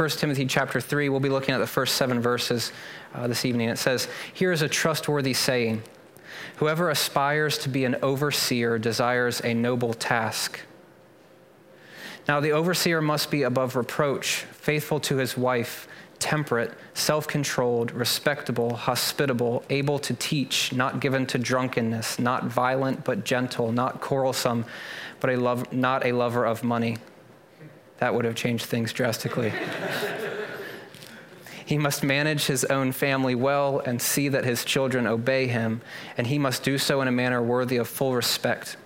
1 Timothy chapter 3. We'll be looking at the first seven verses uh, this evening. It says, Here is a trustworthy saying Whoever aspires to be an overseer desires a noble task. Now, the overseer must be above reproach, faithful to his wife, temperate, self controlled, respectable, hospitable, able to teach, not given to drunkenness, not violent but gentle, not quarrelsome, but a love, not a lover of money. That would have changed things drastically. He must manage his own family well and see that his children obey him, and he must do so in a manner worthy of full respect.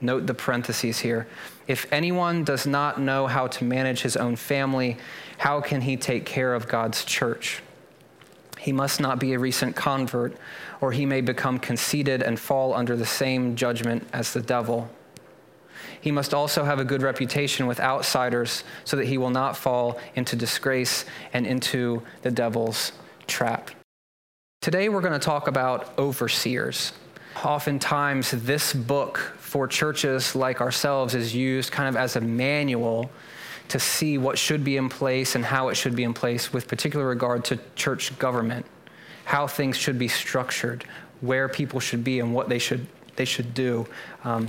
Note the parentheses here. If anyone does not know how to manage his own family, how can he take care of God's church? He must not be a recent convert, or he may become conceited and fall under the same judgment as the devil. He must also have a good reputation with outsiders so that he will not fall into disgrace and into the devil's trap. Today, we're going to talk about overseers. Oftentimes, this book for churches like ourselves is used kind of as a manual to see what should be in place and how it should be in place with particular regard to church government, how things should be structured, where people should be, and what they should, they should do. Um,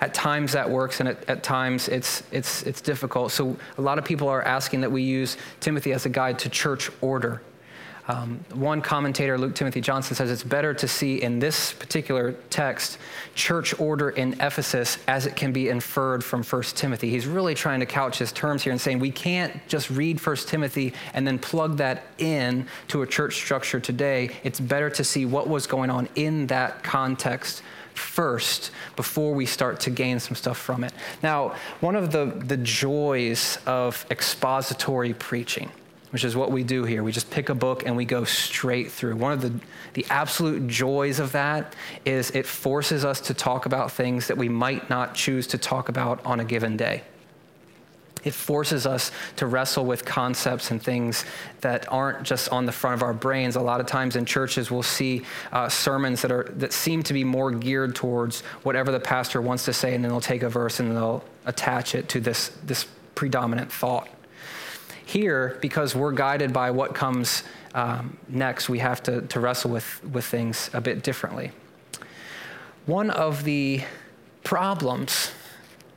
at times that works, and at, at times it's, it's, it's difficult. So a lot of people are asking that we use Timothy as a guide to church order. Um, one commentator, Luke Timothy Johnson, says it's better to see in this particular text church order in Ephesus as it can be inferred from 1 Timothy. He's really trying to couch his terms here and saying we can't just read 1 Timothy and then plug that in to a church structure today. It's better to see what was going on in that context first before we start to gain some stuff from it. Now, one of the, the joys of expository preaching, which is what we do here, we just pick a book and we go straight through. One of the, the absolute joys of that is it forces us to talk about things that we might not choose to talk about on a given day it forces us to wrestle with concepts and things that aren't just on the front of our brains. A lot of times in churches, we'll see uh, sermons that are that seem to be more geared towards whatever the pastor wants to say, and then they'll take a verse and they'll attach it to this this predominant thought. Here, because we're guided by what comes um, next, we have to, to wrestle with, with things a bit differently. One of the problems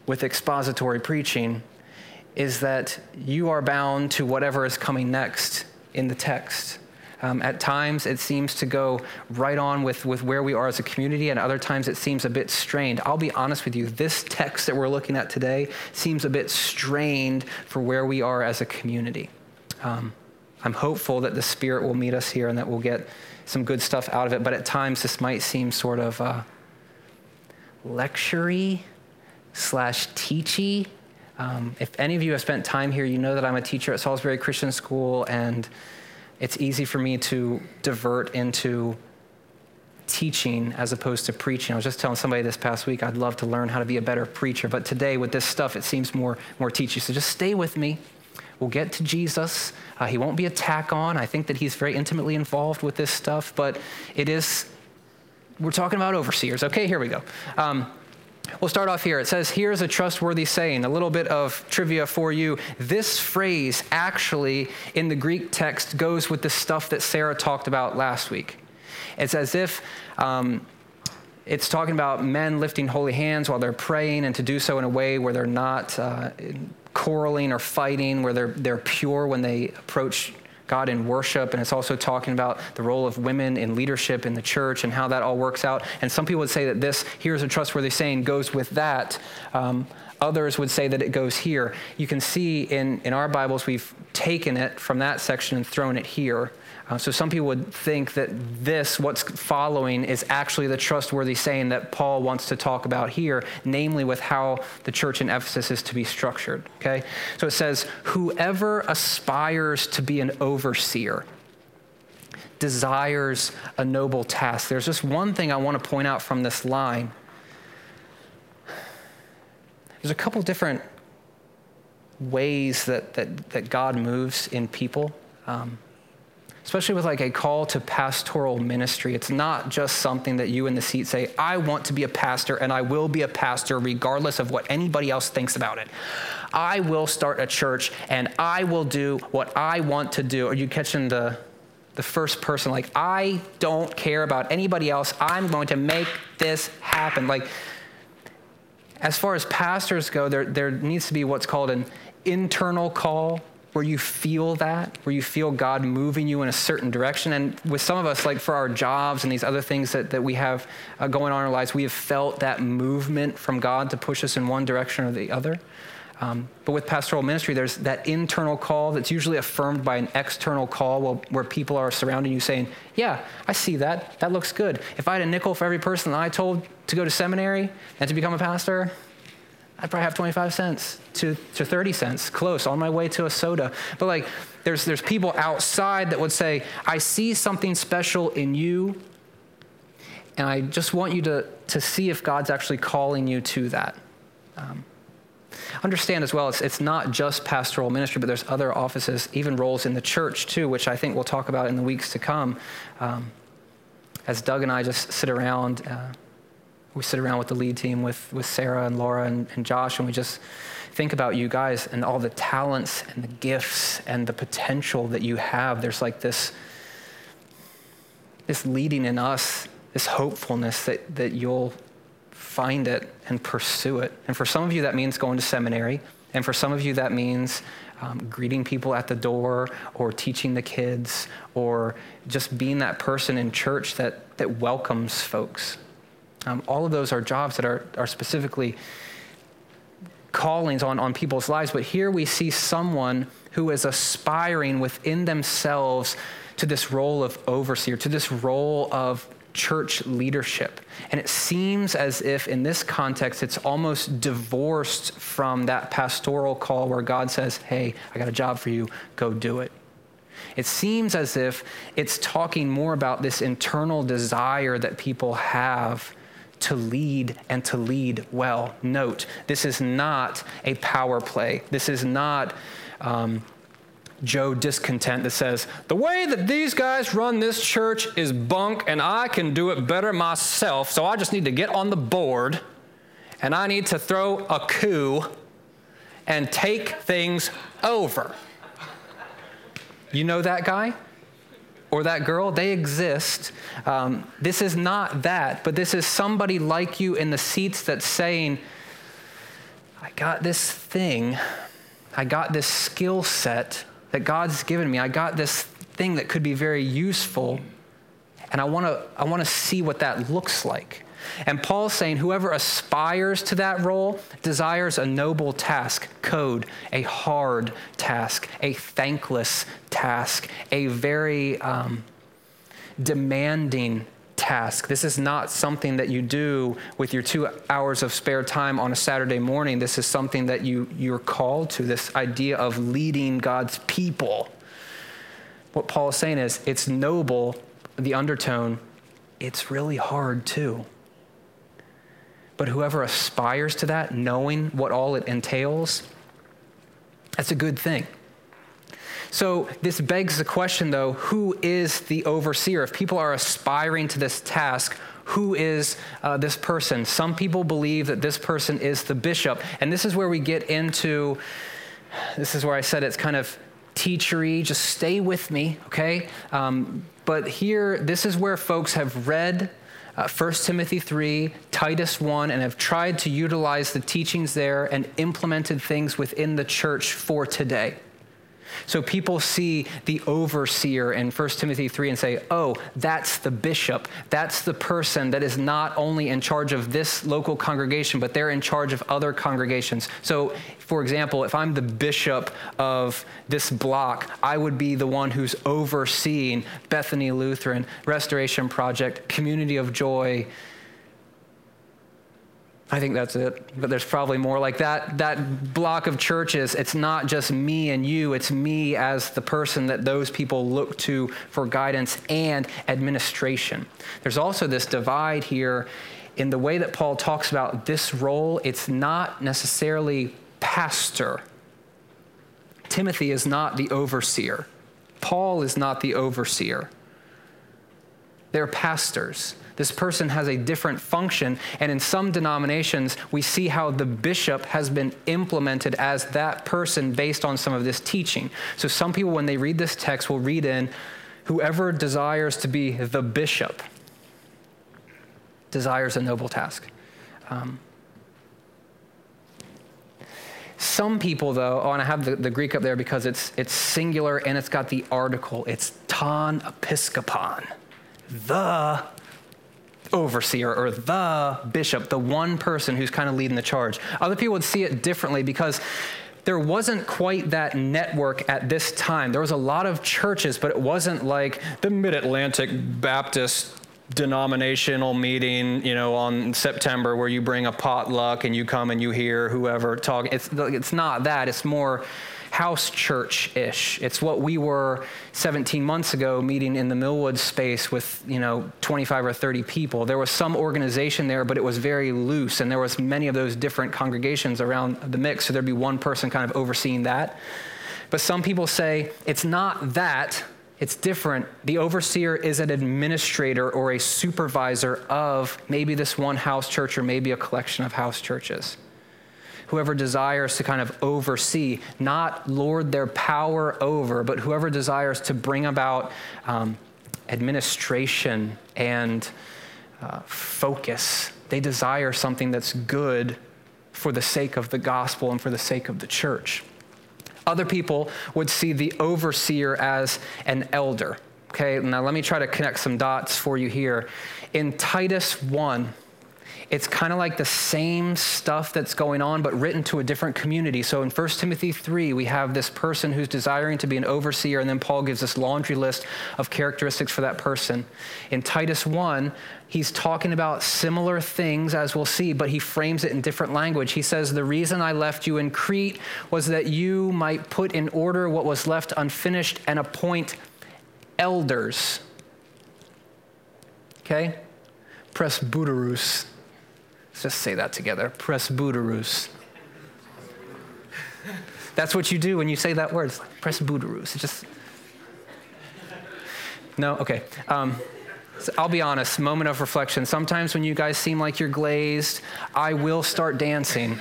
with expository preaching is that you are bound to whatever is coming next in the text. Um, at times, it seems to go right on with, with where we are as a community, and other times, it seems a bit strained. I'll be honest with you, this text that we're looking at today seems a bit strained for where we are as a community. Um, I'm hopeful that the Spirit will meet us here and that we'll get some good stuff out of it, but at times, this might seem sort of uh, lectury slash teachy um, if any of you have spent time here, you know that I'm a teacher at Salisbury Christian School, and it's easy for me to divert into teaching as opposed to preaching. I was just telling somebody this past week I'd love to learn how to be a better preacher, but today with this stuff, it seems more, more teachy. So just stay with me. We'll get to Jesus. Uh, he won't be a tack on. I think that he's very intimately involved with this stuff, but it is, we're talking about overseers. Okay, here we go. Um, We'll start off here. It says, Here's a trustworthy saying. A little bit of trivia for you. This phrase actually in the Greek text goes with the stuff that Sarah talked about last week. It's as if um, it's talking about men lifting holy hands while they're praying and to do so in a way where they're not uh, quarreling or fighting, where they're, they're pure when they approach God in worship, and it's also talking about the role of women in leadership in the church and how that all works out. And some people would say that this, here's a trustworthy saying, goes with that. Um, others would say that it goes here. You can see in, in our Bibles, we've taken it from that section and thrown it here. Uh, so some people would think that this, what's following, is actually the trustworthy saying that Paul wants to talk about here, namely with how the church in Ephesus is to be structured. Okay? So it says, Whoever aspires to be an overseer desires a noble task. There's just one thing I want to point out from this line. There's a couple different ways that, that, that God moves in people. Um, especially with like a call to pastoral ministry. It's not just something that you in the seat say, I want to be a pastor and I will be a pastor regardless of what anybody else thinks about it. I will start a church and I will do what I want to do. Are you catching the, the first person? Like, I don't care about anybody else. I'm going to make this happen. Like, as far as pastors go, there, there needs to be what's called an internal call where you feel that, where you feel God moving you in a certain direction. And with some of us, like for our jobs and these other things that, that we have uh, going on in our lives, we have felt that movement from God to push us in one direction or the other. Um, but with pastoral ministry, there's that internal call that's usually affirmed by an external call where, where people are surrounding you saying, Yeah, I see that. That looks good. If I had a nickel for every person that I told to go to seminary and to become a pastor, I'd probably have 25 cents to, to 30 cents, close, on my way to a soda. But like, there's, there's people outside that would say, I see something special in you, and I just want you to, to see if God's actually calling you to that. Um, understand as well, it's, it's not just pastoral ministry, but there's other offices, even roles in the church too, which I think we'll talk about in the weeks to come. Um, as Doug and I just sit around, uh, we sit around with the lead team with, with Sarah and Laura and, and Josh, and we just think about you guys and all the talents and the gifts and the potential that you have. There's like this, this leading in us, this hopefulness that, that you'll find it and pursue it. And for some of you, that means going to seminary. And for some of you, that means um, greeting people at the door or teaching the kids or just being that person in church that, that welcomes folks. Um, all of those are jobs that are, are specifically callings on, on people's lives. But here we see someone who is aspiring within themselves to this role of overseer, to this role of church leadership. And it seems as if in this context, it's almost divorced from that pastoral call where God says, Hey, I got a job for you, go do it. It seems as if it's talking more about this internal desire that people have to lead and to lead well. Note, this is not a power play. This is not. Um, Joe discontent that says, The way that these guys run this church is bunk, and I can do it better myself, so I just need to get on the board and I need to throw a coup and take things over. You know that guy? Or that girl, they exist. Um, this is not that, but this is somebody like you in the seats that's saying, I got this thing, I got this skill set that God's given me, I got this thing that could be very useful, and I wanna, I wanna see what that looks like. And Paul's saying whoever aspires to that role desires a noble task, code, a hard task, a thankless task, a very um, demanding task. This is not something that you do with your two hours of spare time on a Saturday morning. This is something that you, you're called to, this idea of leading God's people. What Paul is saying is it's noble, the undertone, it's really hard too. But whoever aspires to that, knowing what all it entails, that's a good thing. So, this begs the question though who is the overseer? If people are aspiring to this task, who is uh, this person? Some people believe that this person is the bishop. And this is where we get into this is where I said it's kind of teachery. Just stay with me, okay? Um, but here, this is where folks have read uh, 1 Timothy 3, Titus 1, and have tried to utilize the teachings there and implemented things within the church for today. So people see the overseer in 1 Timothy 3 and say, oh, that's the bishop. That's the person that is not only in charge of this local congregation, but they're in charge of other congregations. So, for example, if I'm the bishop of this block, I would be the one who's overseeing Bethany Lutheran, Restoration Project, Community of Joy, I think that's it. But there's probably more like that. That block of churches, it's not just me and you, it's me as the person that those people look to for guidance and administration. There's also this divide here in the way that Paul talks about this role. It's not necessarily pastor. Timothy is not the overseer. Paul is not the overseer. They're pastors. This person has a different function, and in some denominations, we see how the bishop has been implemented as that person based on some of this teaching. So, some people, when they read this text, will read in, Whoever desires to be the bishop desires a noble task. Um, some people, though, oh, and I have the, the, Greek up there because it's, it's singular and it's got the article. It's ton episkopon, the overseer or the bishop, the one person who's kind of leading the charge. Other people would see it differently because there wasn't quite that network at this time. There was a lot of churches, but it wasn't like the Mid Atlantic Baptist denominational meeting, you know, on September where you bring a potluck and you come and you hear whoever talk. It's, it's not that. It's more house church ish. It's what we were 17 months ago meeting in the Millwood space with, you know, 25 or 30 people. There was some organization there, but it was very loose, and there was many of those different congregations around the mix, so there'd be one person kind of overseeing that. But some people say it's not that, it's different. The overseer is an administrator or a supervisor of maybe this one house church or maybe a collection of house churches whoever desires to kind of oversee, not lord their power over, but whoever desires to bring about um, administration and uh, focus. They desire something that's good for the sake of the gospel and for the sake of the church. Other people would see the overseer as an elder. Okay, now let me try to connect some dots for you here. In Titus 1, it's kind of like the same stuff that's going on, but written to a different community. So in 1 Timothy 3, we have this person who's desiring to be an overseer, and then Paul gives this laundry list of characteristics for that person. In Titus 1, he's talking about similar things, as we'll see, but he frames it in different language. He says, The reason I left you in Crete was that you might put in order what was left unfinished and appoint elders. Okay? press Presbyteros Let's just say that together. Presbyteros. That's what you do when you say that word. Presbyteros. It just. No? Okay. Um, so I'll be honest, moment of reflection. Sometimes when you guys seem like you're glazed, I will start dancing.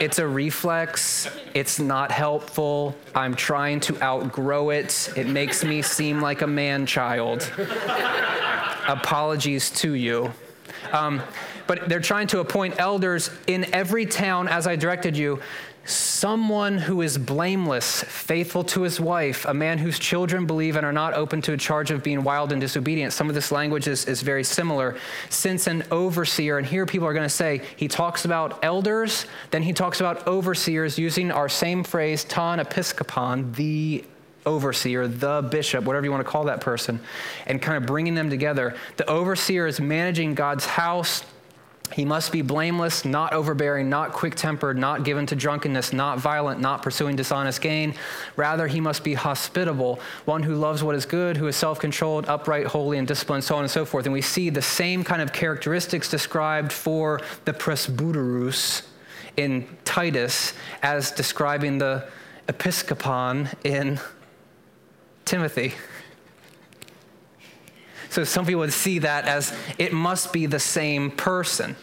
It's a reflex. It's not helpful. I'm trying to outgrow it. It makes me seem like a man child. Apologies to you. Um, but they're trying to appoint elders in every town as I directed you. Someone who is blameless, faithful to his wife, a man whose children believe and are not open to a charge of being wild and disobedient. Some of this language is, is very similar. Since an overseer, and here people are going to say, he talks about elders, then he talks about overseers using our same phrase, ton episkopon, the overseer, the bishop, whatever you want to call that person, and kind of bringing them together. The overseer is managing God's house he must be blameless, not overbearing, not quick tempered, not given to drunkenness, not violent, not pursuing dishonest gain. Rather, he must be hospitable, one who loves what is good, who is self controlled, upright, holy, and disciplined, so on and so forth. And we see the same kind of characteristics described for the presbyteros in Titus as describing the episkopon in Timothy. So some people would see that as it must be the same person.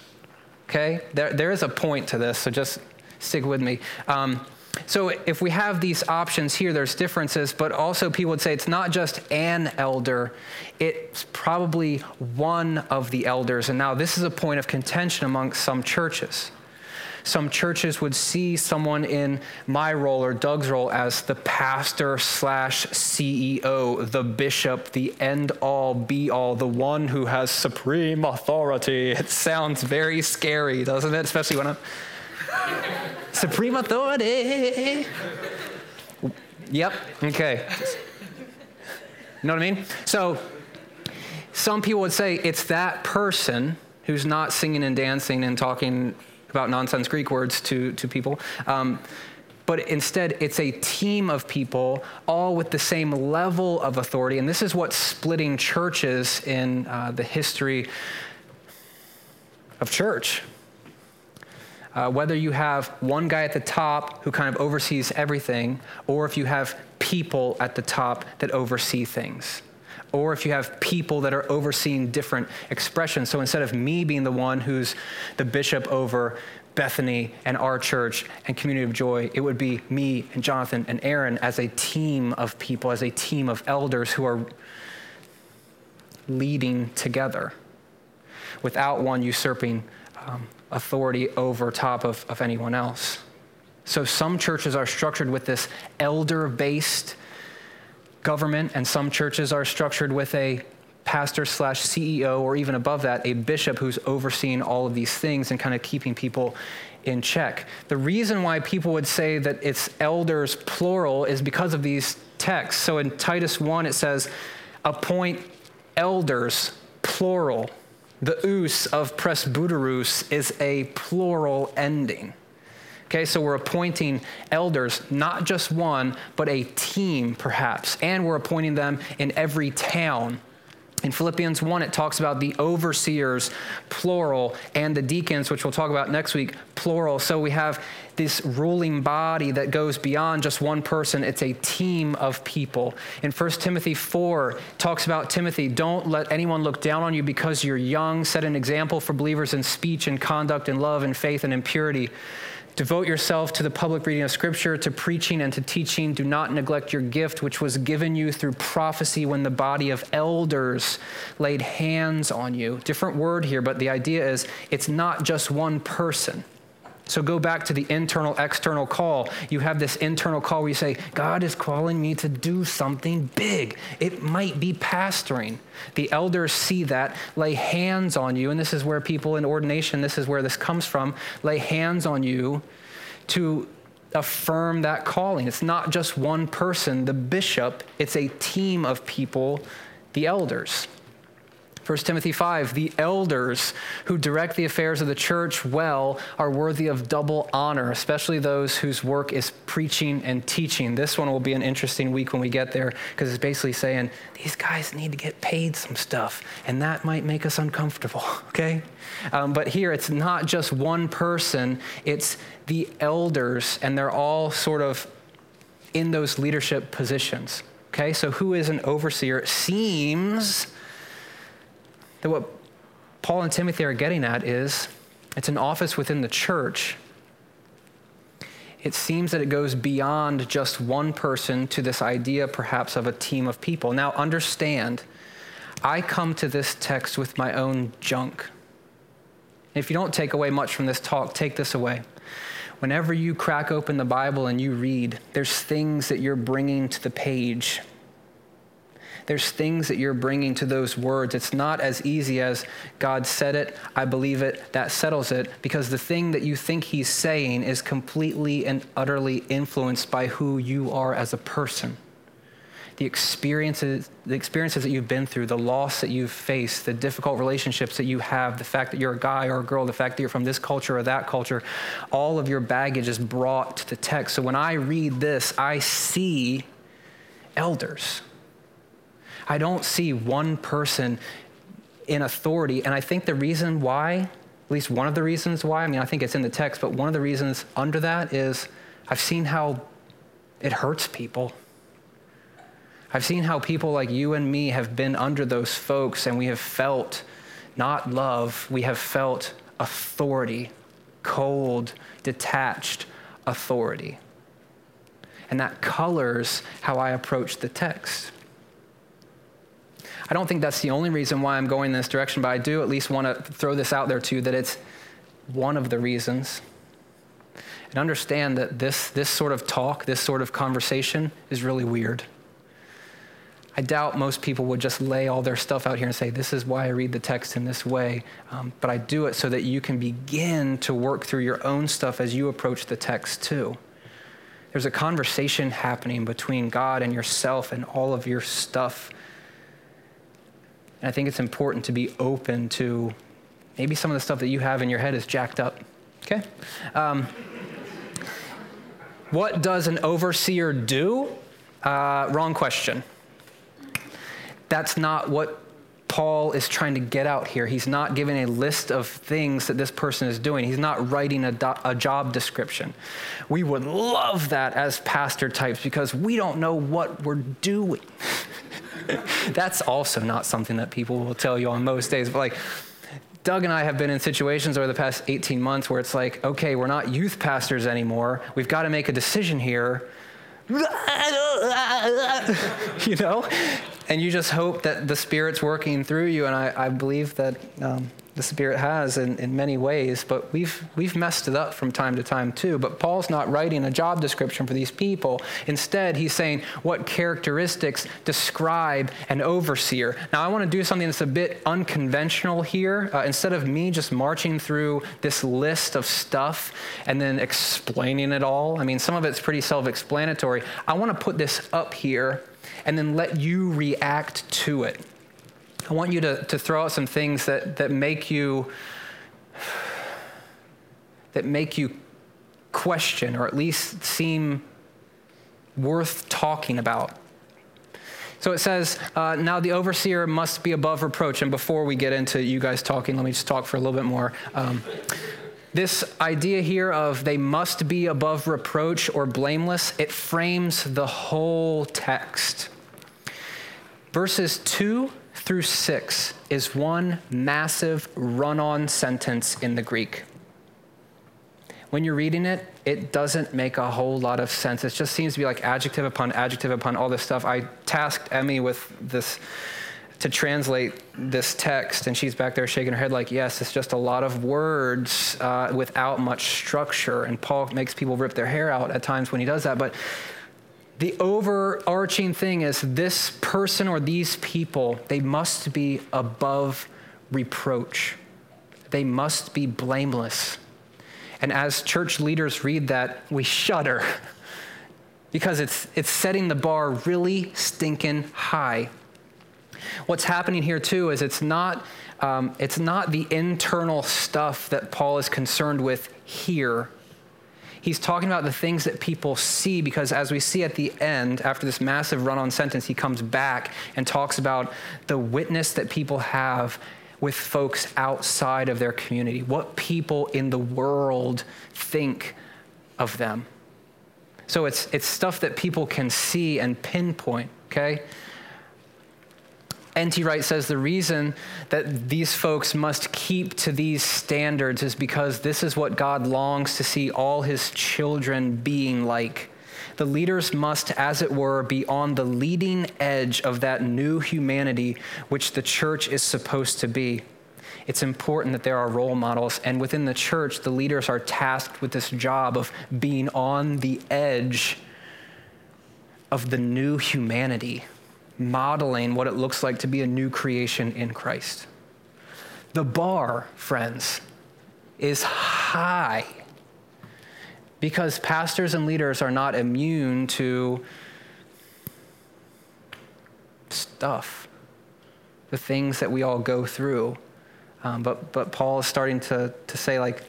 Okay? There, there is a point to this, so just stick with me. Um, so if we have these options here, there's differences, but also people would say it's not just an elder, it's probably one of the elders. And now this is a point of contention amongst some churches. Some churches would see someone in my role or Doug's role as the pastor slash CEO, the bishop, the end all be all, the one who has supreme authority. It sounds very scary, doesn't it? Especially when I'm supreme authority. Yep, okay. You know what I mean? So, some people would say it's that person who's not singing and dancing and talking about nonsense Greek words to, to people. Um, but instead, it's a team of people, all with the same level of authority. And this is what's splitting churches in uh, the history of church. Uh, whether you have one guy at the top who kind of oversees everything, or if you have people at the top that oversee things. Or if you have people that are overseeing different expressions. So instead of me being the one who's the bishop over Bethany and our church and Community of Joy, it would be me and Jonathan and Aaron as a team of people, as a team of elders who are leading together without one usurping um, authority over top of, of anyone else. So some churches are structured with this elder based government, and some churches are structured with a pastor slash CEO, or even above that, a bishop who's overseeing all of these things and kind of keeping people in check. The reason why people would say that it's elders plural is because of these texts. So in Titus 1, it says, appoint elders plural. The us of presbyteros is a plural ending. Okay, so we're appointing elders, not just one, but a team perhaps. And we're appointing them in every town. In Philippians 1, it talks about the overseers, plural, and the deacons, which we'll talk about next week, plural. So we have this ruling body that goes beyond just one person. It's a team of people. In 1 Timothy 4, talks about Timothy, don't let anyone look down on you because you're young. Set an example for believers in speech and conduct and love and faith and in purity. Devote yourself to the public reading of Scripture, to preaching, and to teaching. Do not neglect your gift, which was given you through prophecy when the body of elders laid hands on you. Different word here, but the idea is it's not just one person. So go back to the internal external call. You have this internal call where you say, God is calling me to do something big. It might be pastoring. The elders see that, lay hands on you, and this is where people in ordination, this is where this comes from, lay hands on you to affirm that calling. It's not just one person, the bishop, it's a team of people, the elders. 1 Timothy 5 The elders who direct the affairs of the church well are worthy of double honor, especially those whose work is preaching and teaching. This one will be an interesting week when we get there because it's basically saying these guys need to get paid some stuff, and that might make us uncomfortable, okay? Um, but here it's not just one person, it's the elders, and they're all sort of in those leadership positions. Okay, so who is an overseer? It seems that what Paul and Timothy are getting at is it's an office within the church. It seems that it goes beyond just one person to this idea, perhaps, of a team of people. Now, understand, I come to this text with my own junk. If you don't take away much from this talk, take this away. Whenever you crack open the Bible and you read, there's things that you're bringing to the page there's things that you're bringing to those words. It's not as easy as God said it, I believe it, that settles it, because the thing that you think He's saying is completely and utterly influenced by who you are as a person. The experiences, the experiences that you've been through, the loss that you've faced, the difficult relationships that you have, the fact that you're a guy or a girl, the fact that you're from this culture or that culture, all of your baggage is brought to the text. So when I read this, I see elders. I don't see one person in authority. And I think the reason why, at least one of the reasons why, I mean, I think it's in the text, but one of the reasons under that is I've seen how it hurts people. I've seen how people like you and me have been under those folks and we have felt not love, we have felt authority, cold, detached authority. And that colors how I approach the text. I don't think that's the only reason why I'm going in this direction, but I do at least want to throw this out there too that it's one of the reasons. And understand that this, this sort of talk, this sort of conversation is really weird. I doubt most people would just lay all their stuff out here and say, This is why I read the text in this way. Um, but I do it so that you can begin to work through your own stuff as you approach the text too. There's a conversation happening between God and yourself and all of your stuff and I think it's important to be open to maybe some of the stuff that you have in your head is jacked up. Okay? Um, what does an overseer do? Uh, wrong question. That's not what Paul is trying to get out here. He's not giving a list of things that this person is doing. He's not writing a, do- a, job description. We would love that as pastor types because we don't know what we're doing. That's also not something that people will tell you on most days. But like, Doug and I have been in situations over the past 18 months where it's like, okay, we're not youth pastors anymore. We've got to make a decision here. you know? And you just hope that the Spirit's working through you. And I, I believe that um, the Spirit has in, in many ways, but we've, we've messed it up from time to time too. But Paul's not writing a job description for these people. Instead, he's saying what characteristics describe an overseer. Now, I want to do something that's a bit unconventional here. Uh, instead of me just marching through this list of stuff and then explaining it all, I mean, some of it's pretty self explanatory. I want to put this up here and then let you react to it. I want you to, to throw out some things that, that make you that make you question or at least seem worth talking about. So it says, uh, now the overseer must be above reproach. And before we get into you guys talking, let me just talk for a little bit more. Um, this idea here of they must be above reproach or blameless, it frames the whole text. Verses 2 through 6 is one massive run on sentence in the Greek. When you're reading it, it doesn't make a whole lot of sense. It just seems to be like adjective upon adjective upon all this stuff. I tasked Emmy with this to translate this text, and she's back there shaking her head like, yes, it's just a lot of words uh, without much structure. And Paul makes people rip their hair out at times when he does that. But the overarching thing is this person or these people, they must be above reproach. They must be blameless. And as church leaders read that, we shudder because it's, it's setting the bar really stinking high. What's happening here, too, is it's not, um, it's not the internal stuff that Paul is concerned with here he's talking about the things that people see because as we see at the end after this massive run-on sentence he comes back and talks about the witness that people have with folks outside of their community what people in the world think of them. So it's it's stuff that people can see and pinpoint okay N.T. Wright says the reason that these folks must keep to these standards is because this is what God longs to see all his children being like. The leaders must, as it were, be on the leading edge of that new humanity which the church is supposed to be. It's important that there are role models, and within the church, the leaders are tasked with this job of being on the edge of the new humanity modeling what it looks like to be a new creation in Christ. The bar, friends, is high because pastors and leaders are not immune to stuff, the things that we all go through. Um, but, but Paul is starting to, to say, like,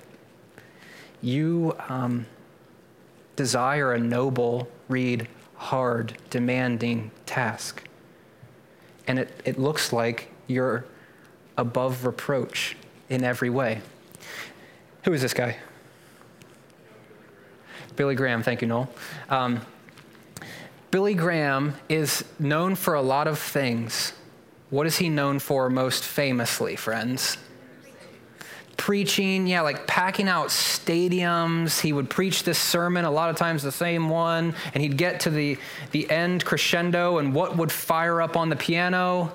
you um, desire a noble, read, hard, demanding task and it, it looks like you're above reproach in every way. Who is this guy? Billy Graham, thank you, Noel. Um, Billy Graham is known for a lot of things. What is he known for most famously, friends? Preaching, yeah, like packing out stadiums. He would preach this sermon, a lot of times the same one, and he'd get to the, the end crescendo, and what would fire up on the piano?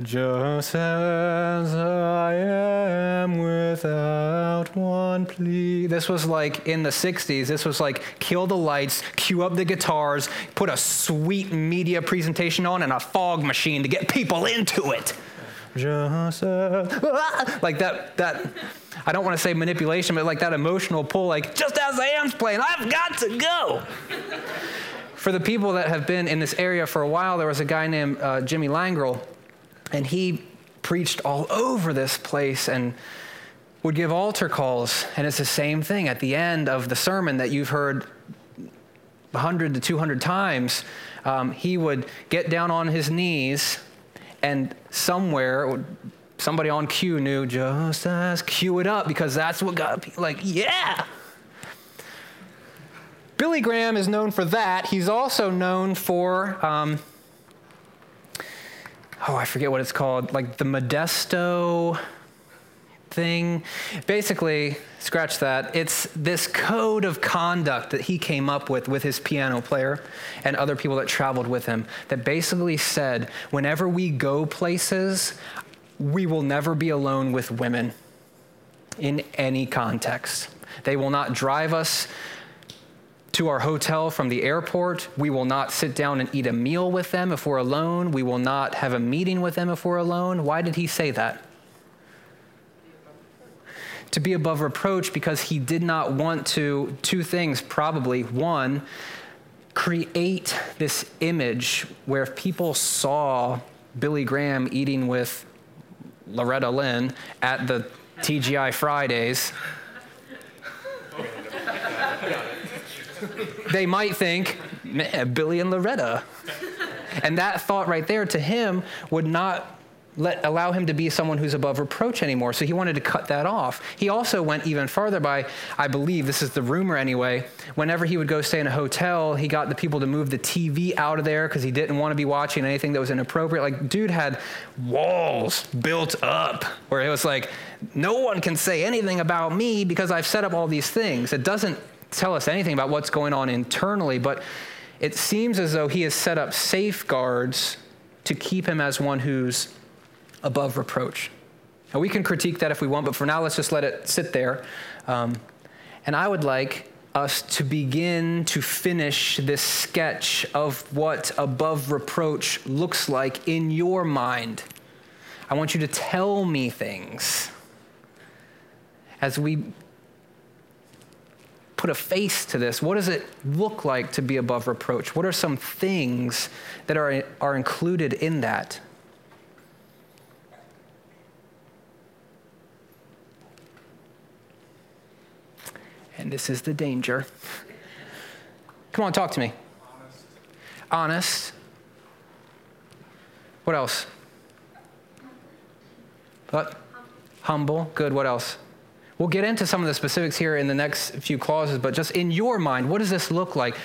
Just as I am without one plea. This was like in the 60s. This was like kill the lights, cue up the guitars, put a sweet media presentation on, and a fog machine to get people into it. Like that, that, I don't want to say manipulation, but like that emotional pull, like just as I am's playing, I've got to go. for the people that have been in this area for a while, there was a guy named uh, Jimmy Langrel, and he preached all over this place and would give altar calls. And it's the same thing at the end of the sermon that you've heard 100 to 200 times. Um, he would get down on his knees And somewhere, somebody on cue knew just as cue it up because that's what got people like, yeah. Billy Graham is known for that. He's also known for, um, oh, I forget what it's called, like the Modesto thing. Basically, scratch that. It's this code of conduct that he came up with with his piano player and other people that traveled with him that basically said whenever we go places, we will never be alone with women in any context. They will not drive us to our hotel from the airport. We will not sit down and eat a meal with them if we're alone. We will not have a meeting with them if we're alone. Why did he say that? To be above reproach because he did not want to, two things probably. One, create this image where if people saw Billy Graham eating with Loretta Lynn at the TGI Fridays, they might think, Billy and Loretta. And that thought right there to him would not let, allow him to be someone who's above reproach anymore. So he wanted to cut that off. He also went even farther by, I believe, this is the rumor anyway, whenever he would go stay in a hotel, he got the people to move the TV out of there because he didn't want to be watching anything that was inappropriate. Like, dude had walls built up where it was like, no one can say anything about me because I've set up all these things. It doesn't tell us anything about what's going on internally, but it seems as though he has set up safeguards to keep him as one who's above reproach. Now, we can critique that if we want, but for now, let's just let it sit there. Um, and I would like us to begin to finish this sketch of what above reproach looks like in your mind. I want you to tell me things as we put a face to this. What does it look like to be above reproach? What are some things that are, are included in that? And this is the danger. Come on, talk to me. Honest. Honest. What else? What? Humble. Good. What else? We'll get into some of the specifics here in the next few clauses, but just in your mind, what does this look like?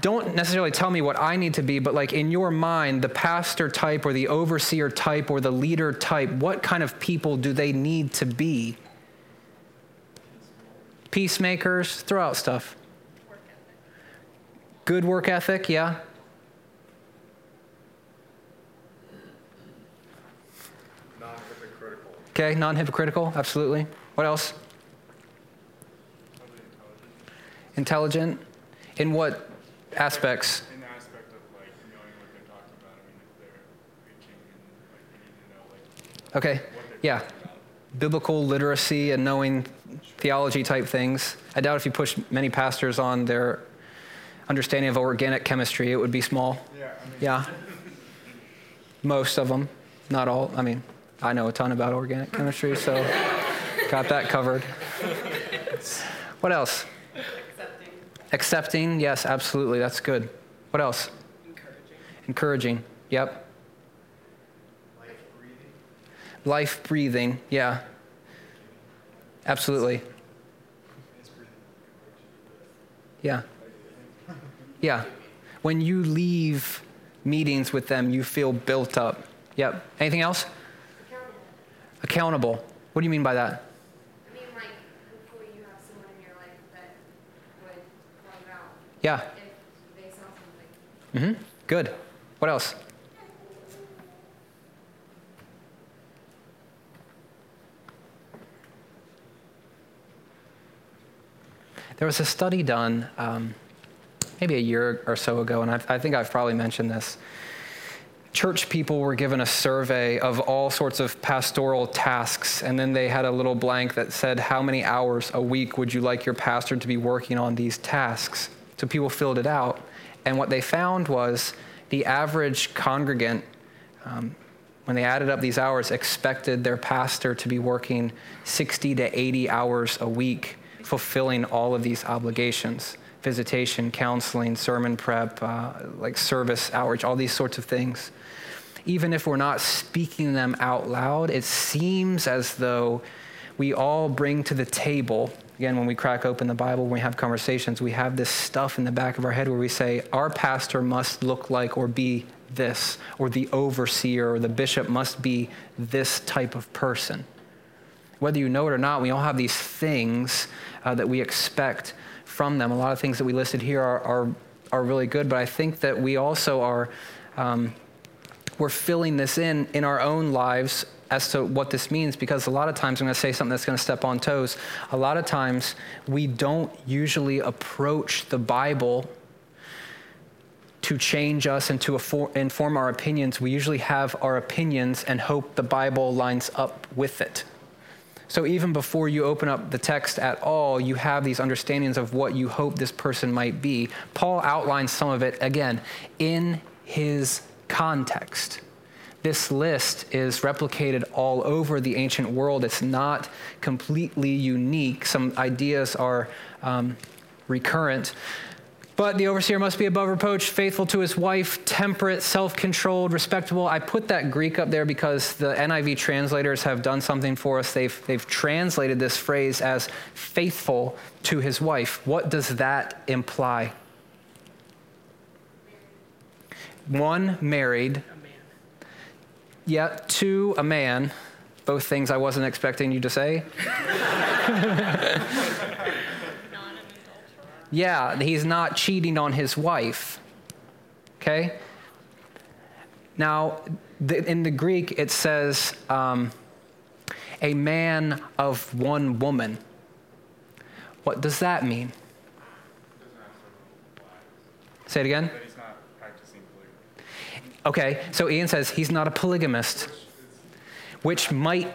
Don't necessarily tell me what I need to be, but like in your mind, the pastor type or the overseer type or the leader type, what kind of people do they need to be? Peacemakers, throw out stuff. Work Good work ethic, yeah. Okay, non hypocritical, absolutely. What else? Intelligent. In what aspects? In the aspect of like knowing what they're talking about. I mean, if they're preaching and like you need to know like. Okay. Yeah. Biblical literacy and knowing theology type things. I doubt if you push many pastors on their understanding of organic chemistry, it would be small. Yeah. I mean. Yeah. Most of them, not all. I mean, I know a ton about organic chemistry, so got that covered. What else? Accepting. Accepting, yes, absolutely. That's good. What else? Encouraging. Encouraging, yep. Life breathing. Life breathing, yeah. Absolutely. Yeah. Yeah. When you leave meetings with them, you feel built up. Yep. Anything else? Accountable. Accountable. What do you mean by that? I mean, like, hopefully you have someone in your life that would call you out Yeah. if they saw something. Mm-hmm. Good. What else? There was a study done um, maybe a year or so ago, and I've, I think I've probably mentioned this. Church people were given a survey of all sorts of pastoral tasks, and then they had a little blank that said, How many hours a week would you like your pastor to be working on these tasks? So people filled it out. And what they found was the average congregant, um, when they added up these hours, expected their pastor to be working 60 to 80 hours a week fulfilling all of these obligations visitation, counseling, sermon prep, uh, like service, outreach, all these sorts of things. even if we're not speaking them out loud, it seems as though we all bring to the table. Again, when we crack open the Bible, when we have conversations, we have this stuff in the back of our head where we say, Our pastor must look like or be this, or the overseer or the bishop must be this type of person. Whether you know it or not, we all have these things uh, that we expect from them. A lot of things that we listed here are, are, are really good, but I think that we also are. Um, we're filling this in in our own lives as to what this means because a lot of times I'm going to say something that's going to step on toes. A lot of times we don't usually approach the Bible to change us and to inform our opinions. We usually have our opinions and hope the Bible lines up with it. So even before you open up the text at all, you have these understandings of what you hope this person might be. Paul outlines some of it again in his context. This list is replicated all over the ancient world. It's not completely unique. Some ideas are um, recurrent. But the overseer must be above reproach, faithful to his wife, temperate, self controlled, respectable. I put that Greek up there because the NIV translators have done something for us. They've, they've translated this phrase as faithful to his wife. What does that imply? One, married. Yeah, two, a man. Both things I wasn't expecting you to say. Yeah, he's not cheating on his wife. Okay? Now, the, in the Greek, it says um, a man of one woman. What does that mean? Say it again. Okay, so Ian says he's not a polygamist, which might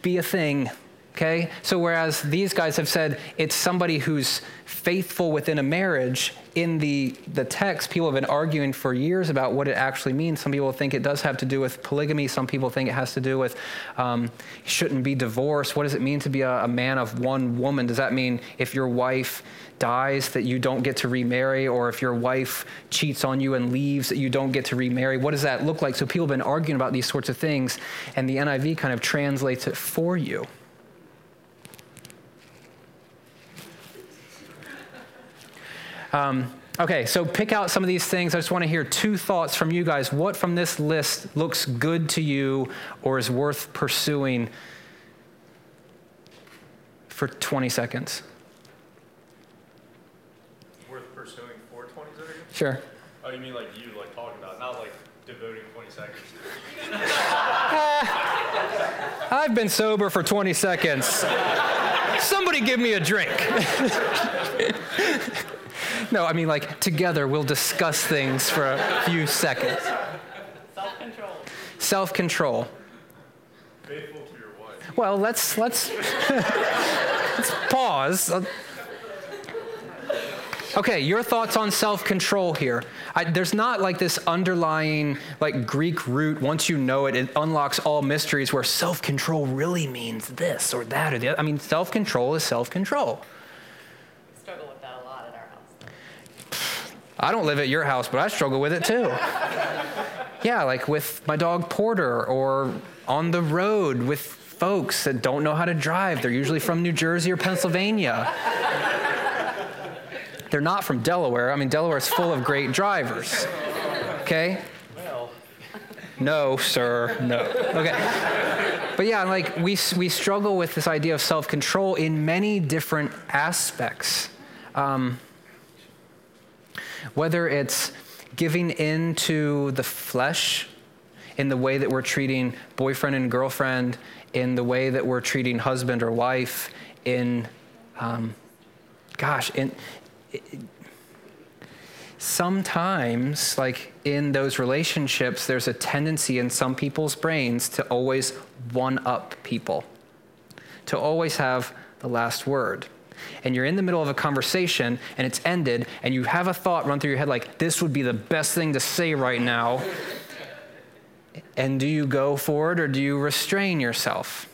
be a thing Okay? So, whereas these guys have said it's somebody who's faithful within a marriage, in the, the text, people have been arguing for years about what it actually means. Some people think it does have to do with polygamy. Some people think it has to do with um, shouldn't be divorced. What does it mean to be a, a man of one woman? Does that mean if your wife dies that you don't get to remarry, or if your wife cheats on you and leaves that you don't get to remarry? What does that look like? So people have been arguing about these sorts of things, and the NIV kind of translates it for you. Um, okay, so pick out some of these things. I just want to hear two thoughts from you guys. What from this list looks good to you or is worth pursuing for 20 seconds? Worth pursuing for 20 seconds? Sure. Oh, you mean like you, like talking about, not like devoting 20 seconds? I've been sober for 20 seconds. Somebody give me a drink. no, I mean, like, together we'll discuss things for a few seconds. Self control. Self control. Faithful to your wife. Well, let's, let's, let's pause. Okay, your thoughts on self control here. I, there's not like this underlying like Greek root. Once you know it, it unlocks all mysteries where self control really means this or that or the other. I mean, self control is self control. I don't live at your house, but I struggle with it too. yeah, like with my dog Porter or on the road with folks that don't know how to drive. They're usually from New Jersey or Pennsylvania. They're not from Delaware. I mean, Delaware is full of great drivers. Okay? Well. No, sir, no. Okay. But yeah, like we, we struggle with this idea of self control in many different aspects. Um, whether it's giving in to the flesh in the way that we're treating boyfriend and girlfriend, in the way that we're treating husband or wife, in, um, gosh, in, sometimes, like in those relationships, there's a tendency in some people's brains to always one up people, to always have the last word and you're in the middle of a conversation and it's ended and you have a thought run through your head like, this would be the best thing to say right now. And do you go for it or do you restrain yourself?